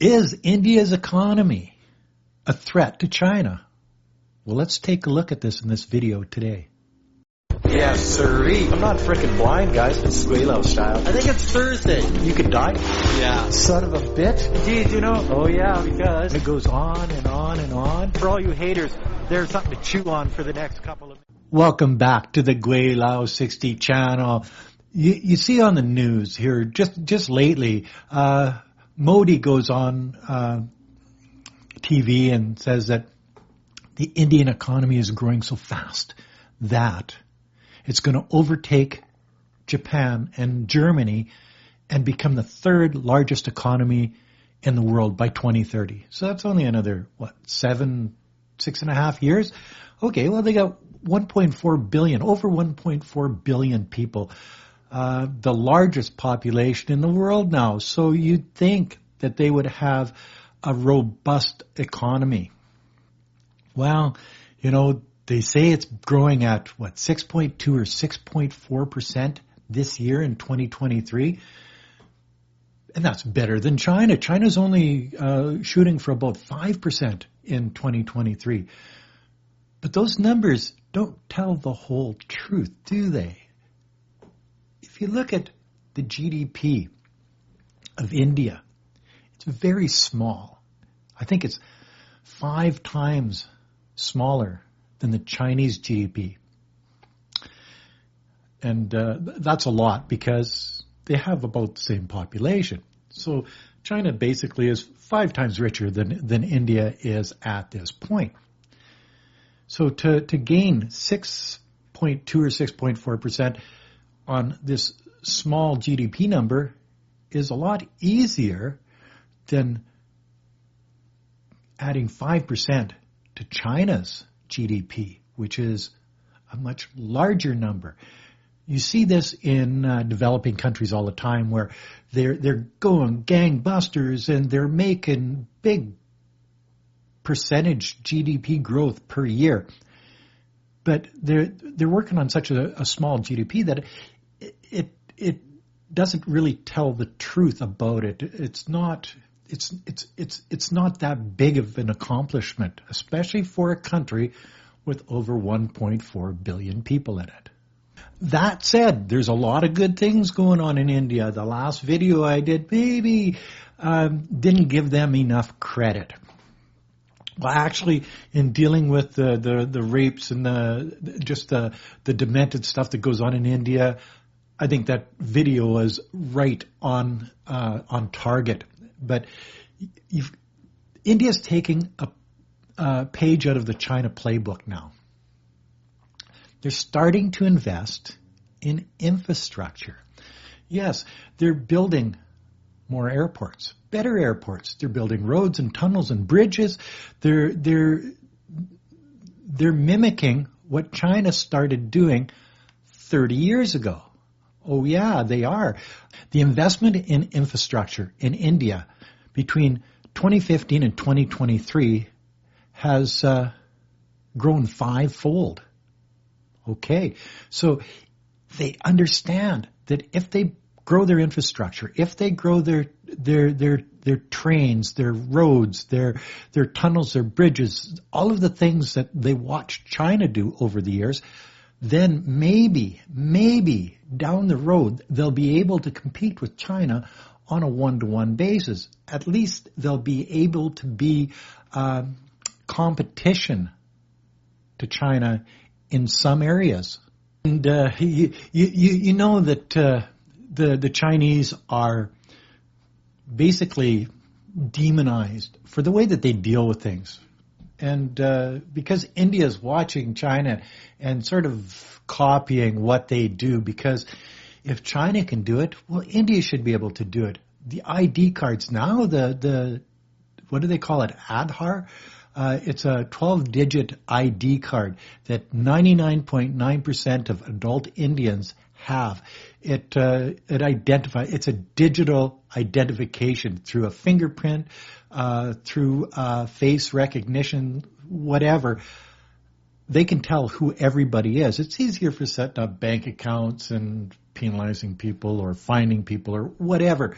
Is India's economy a threat to China? Well, let's take a look at this in this video today. Yes, sirree. I'm not freaking blind, guys. It's Squalo style. I think it's Thursday. You could die. Yeah. Son of a bitch. Indeed, you know. Oh yeah, because It goes on and on and on. For all you haters, there's something to chew on for the next couple of Welcome back to the Gweilo 60 channel. You, you see on the news here, just, just lately, uh, Modi goes on, uh, TV and says that the Indian economy is growing so fast that it's going to overtake Japan and Germany and become the third largest economy in the world by 2030. So that's only another, what, seven, six and a half years? Okay, well, they got 1.4 billion, over 1.4 billion people, uh, the largest population in the world now. So you'd think that they would have a robust economy. Well, you know, they say it's growing at what, 6.2 or 6.4% this year in 2023. And that's better than China. China's only uh, shooting for about 5% in 2023. But those numbers don't tell the whole truth, do they? If you look at the GDP of India, it's very small. I think it's five times smaller than the Chinese GDP. And uh, that's a lot because they have about the same population. So China basically is five times richer than, than India is at this point. So to, to gain 6.2 or 6.4% on this small GDP number is a lot easier than adding 5% to China's GDP, which is a much larger number. You see this in uh, developing countries all the time where they're, they're going gangbusters and they're making big percentage GDP growth per year. But they're, they're working on such a, a small GDP that it, doesn't really tell the truth about it. It's not, it's, it's, it's, it's not that big of an accomplishment, especially for a country with over 1.4 billion people in it. That said, there's a lot of good things going on in India. The last video I did, maybe, um, didn't give them enough credit. Well, actually, in dealing with the, the, the rapes and the, just the, the demented stuff that goes on in India, I think that video was right on, uh, on target. But India's taking a, a page out of the China playbook now. They're starting to invest in infrastructure. Yes, they're building more airports, better airports. They're building roads and tunnels and bridges. They're they're they're mimicking what China started doing 30 years ago. Oh yeah, they are. The investment in infrastructure in India between 2015 and 2023 has uh, grown fivefold. Okay, so they understand that if they grow their infrastructure, if they grow their their their their trains, their roads, their their tunnels, their bridges, all of the things that they watched China do over the years, then maybe maybe down the road they'll be able to compete with China on a one-to-one basis. At least they'll be able to be uh, competition to China in some areas. And uh, you, you, you know that uh, the the Chinese are basically demonized for the way that they deal with things, and uh, because India is watching China and sort of copying what they do, because if China can do it, well, India should be able to do it. The ID cards now, the the what do they call it, Aadhaar? Uh, it's a 12-digit ID card that 99.9% of adult Indians have. It uh, it identifies. It's a digital identification through a fingerprint, uh, through uh, face recognition, whatever. They can tell who everybody is. It's easier for setting up bank accounts and penalizing people or finding people or whatever.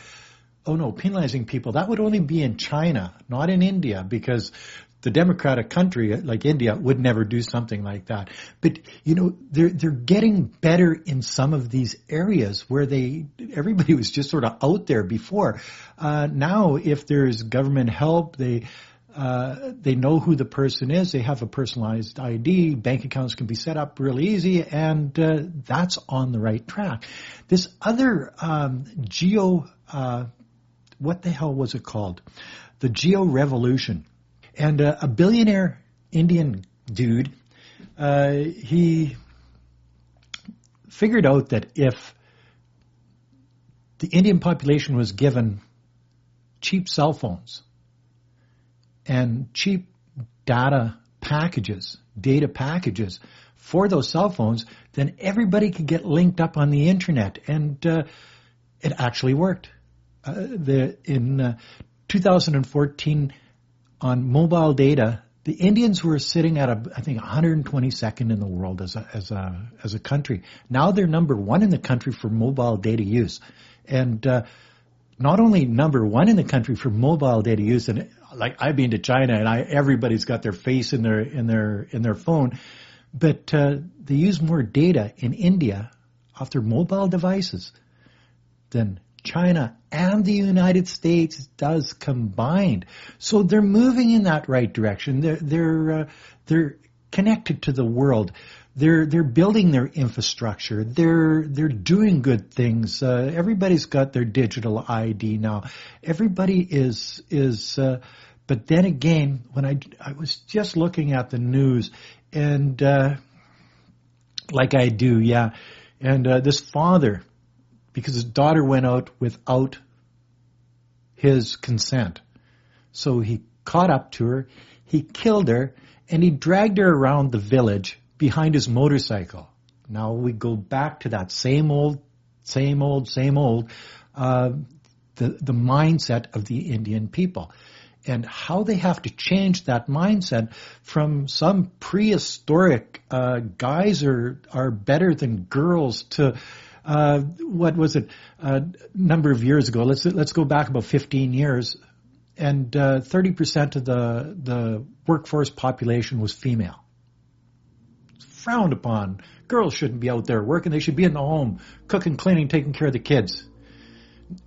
oh no, penalizing people, that would only be in China, not in India, because the democratic country like India would never do something like that. But you know, they're they're getting better in some of these areas where they everybody was just sort of out there before. Uh, now, if there's government help, they uh, they know who the person is. They have a personalized ID. Bank accounts can be set up really easy, and uh, that's on the right track. This other um, Jio, uh, what the hell was it called? The Jio revolution, and uh, a billionaire Indian dude, uh, he figured out that if the Indian population was given cheap cell phones and cheap data packages, data packages for those cell phones, then everybody could get linked up on the internet, and uh, it actually worked. Uh, the, in uh, 2014, on mobile data, the Indians were sitting at a, I think 122nd in the world as a, as a as a country. Now they're number one in the country for mobile data use, and uh, not only number one in the country for mobile data use, and like I've been to China and I everybody's got their face in their in their in their phone, but uh, they use more data in India off their mobile devices than China and the United States does combined. So they're moving in that right direction. They're they're uh, they're connected to the world. They're they're building their infrastructure. They're they're doing good things. Uh, everybody's got their digital ID now. Everybody is is. Uh, but then again, when I I was just looking at the news, and uh, like I do, yeah, and uh, this father, because his daughter went out without his consent, so he caught up to her, he killed her, and he dragged her around the village behind his motorcycle. Now we go back to that same old, same old, same old, uh, the, the mindset of the Indian people and how they have to change that mindset from some prehistoric uh, guys are are better than girls to uh, what was it a uh, number of years ago let's let's go back about 15 years and uh, 30% of the the workforce population was female frowned upon. Girls shouldn't be out there working. They should be in the home, cooking, cleaning, taking care of the kids.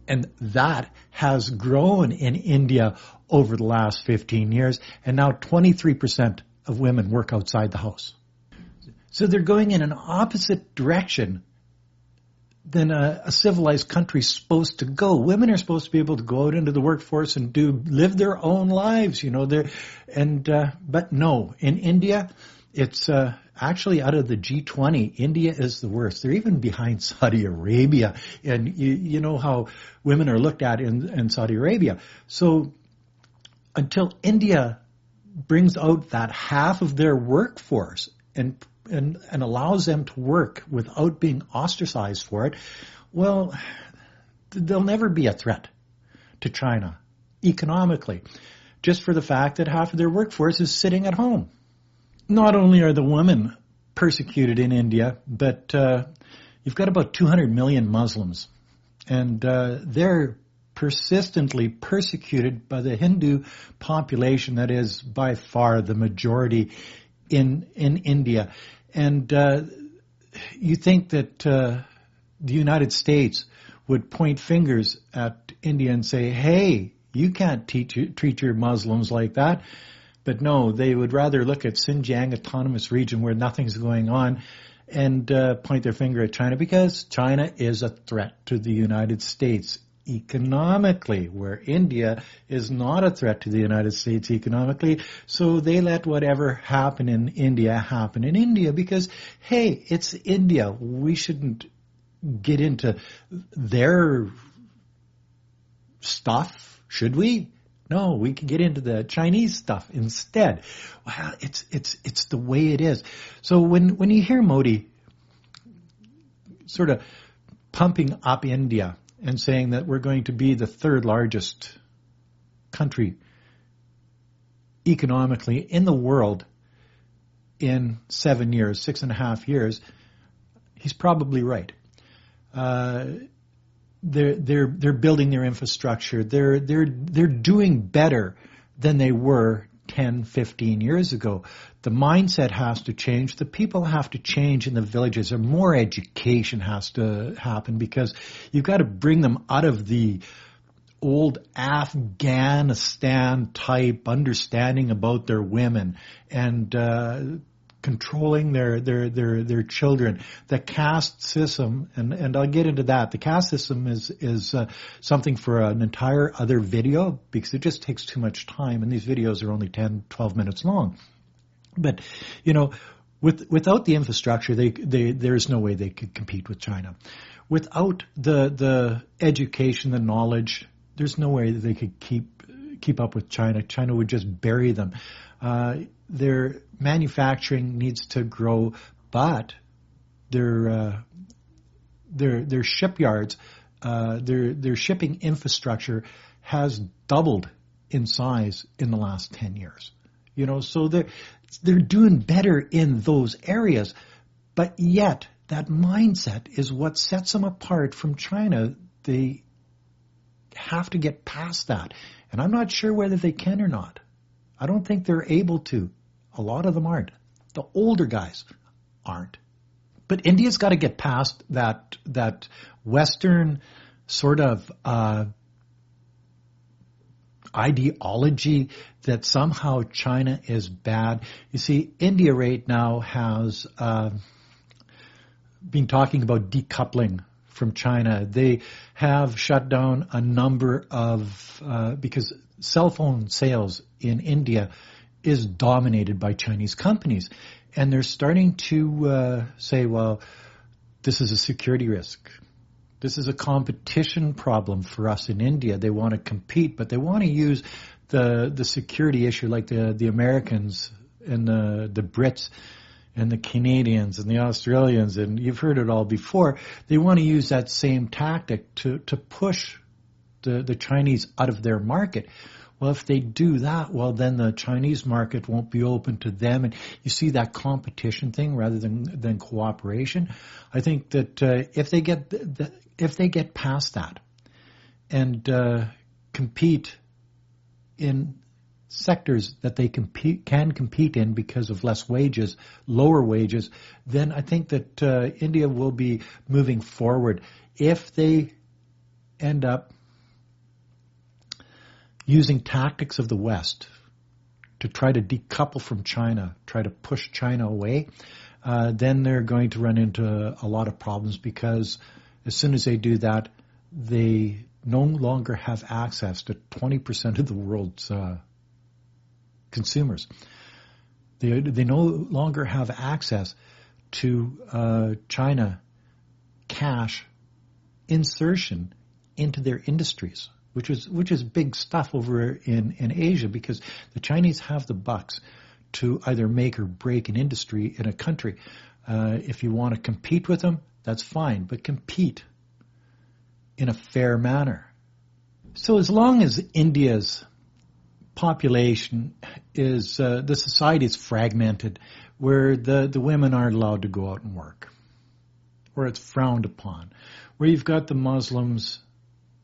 And that has grown in India over the last 15 years. And now 23% of women work outside the house. So they're going in an opposite direction than a, a, civilized country's supposed to go. Women are supposed to be able to go out into the workforce and do live their own lives, you know. They're and uh, but no, in India, it's uh, actually out of the G20, India is the worst. They're even behind Saudi Arabia, and you, you know how women are looked at in, in Saudi Arabia. So until India brings out that half of their workforce and and, and allows them to work without being ostracized for it, well, they'll never be a threat to China economically, just for the fact that half of their workforce is sitting at home not only are the women persecuted in India, but uh, you've got about 200 million Muslims, and uh, they're persistently persecuted by the Hindu population that is by far the majority in in India. And uh, you think that uh, the United States would point fingers at India and say, "Hey, you can't teach, treat your Muslims like that." But no, they would rather look at Xinjiang Autonomous Region where nothing's going on and uh, point their finger at China because China is a threat to the United States economically, where India is not a threat to the United States economically. So they let whatever happen in India happen in India because, hey, it's India. We shouldn't get into their stuff, should we? No, we can get into the Chinese stuff instead. Well, it's it's it's the way it is. So when when you hear Modi sort of pumping up India and saying that we're going to be the third largest country economically in the world in seven years, six and a half years, he's probably right. Uh, they're they're they're building their infrastructure. They're they're they're doing better than they were 10, 15 years ago. The mindset has to change. The people have to change in the villages. Or more education has to happen because you've got to bring them out of the old Afghanistan type understanding about their women and uh, controlling their their their their children. The caste system, and and I'll get into that. The caste system is is uh, something for an entire other video because it just takes too much time, and these videos are only 10, 12 minutes long. But you know, with without the infrastructure, they they there's no way they could compete with China. Without the the education, the knowledge, there's no way that they could keep keep up with China. China would just bury them. Uh, their manufacturing needs to grow, but their uh, their their shipyards, uh, their their shipping infrastructure has doubled in size in the last ten years. You know, so they're they're doing better in those areas, but yet that mindset is what sets them apart from China. They have to get past that, and I'm not sure whether they can or not. I don't think they're able to. A lot of them aren't. The older guys aren't. But India's got to get past that that Western sort of uh, ideology that somehow China is bad. You see, India right now has uh, been talking about decoupling from China. They have shut down a number of uh, because cell phone sales in India is dominated by Chinese companies. And they're starting to uh, say, well, this is a security risk. This is a competition problem for us in India. They want to compete, but they want to use the the security issue like the the Americans and the the Brits and the Canadians and the Australians and you've heard it all before. They want to use that same tactic to to push the the Chinese out of their market. Well, if they do that, well, then the Chinese market won't be open to them, and you see that competition thing rather than than cooperation. I think that uh, if they get the, if they get past that and uh, compete in sectors that they compete, can compete in because of less wages, lower wages, then I think that uh, India will be moving forward. If they end up using tactics of the West to try to decouple from China, try to push China away, uh, then they're going to run into a lot of problems because as soon as they do that, they no longer have access to 20% of the world's uh, consumers. They, they no longer have access to uh, China cash insertion into their industries which is which is big stuff over in in Asia because the Chinese have the bucks to either make or break an industry in a country. Uh, if you want to compete with them, that's fine, but compete in a fair manner. So as long as India's population is uh, the society is fragmented, where the the women aren't allowed to go out and work, where it's frowned upon, where you've got the Muslims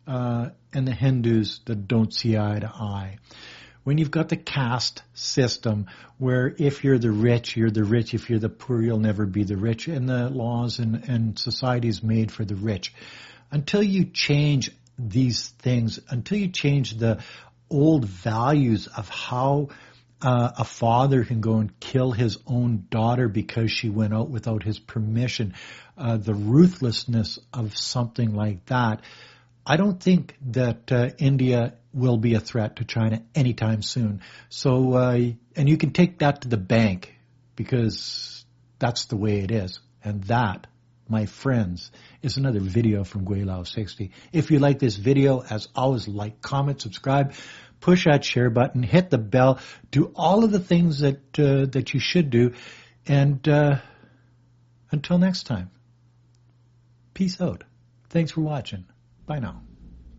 uh, and the Hindus that don't see eye to eye. When you've got the caste system where if you're the rich, you're the rich. If you're the poor, you'll never be the rich. And the laws and, and society is made for the rich. Until you change these things, until you change the old values of how uh, a father can go and kill his own daughter because she went out without his permission, uh, the ruthlessness of something like that, I don't think that uh, India will be a threat to China anytime soon. So, uh, and you can take that to the bank because that's the way it is. And that, my friends, is another video from Gweilo 60. If you like this video, as always, like, comment, subscribe, push that share button, hit the bell, do all of the things that uh, that you should do. And uh, until next time, peace out. Thanks for watching. Bye now.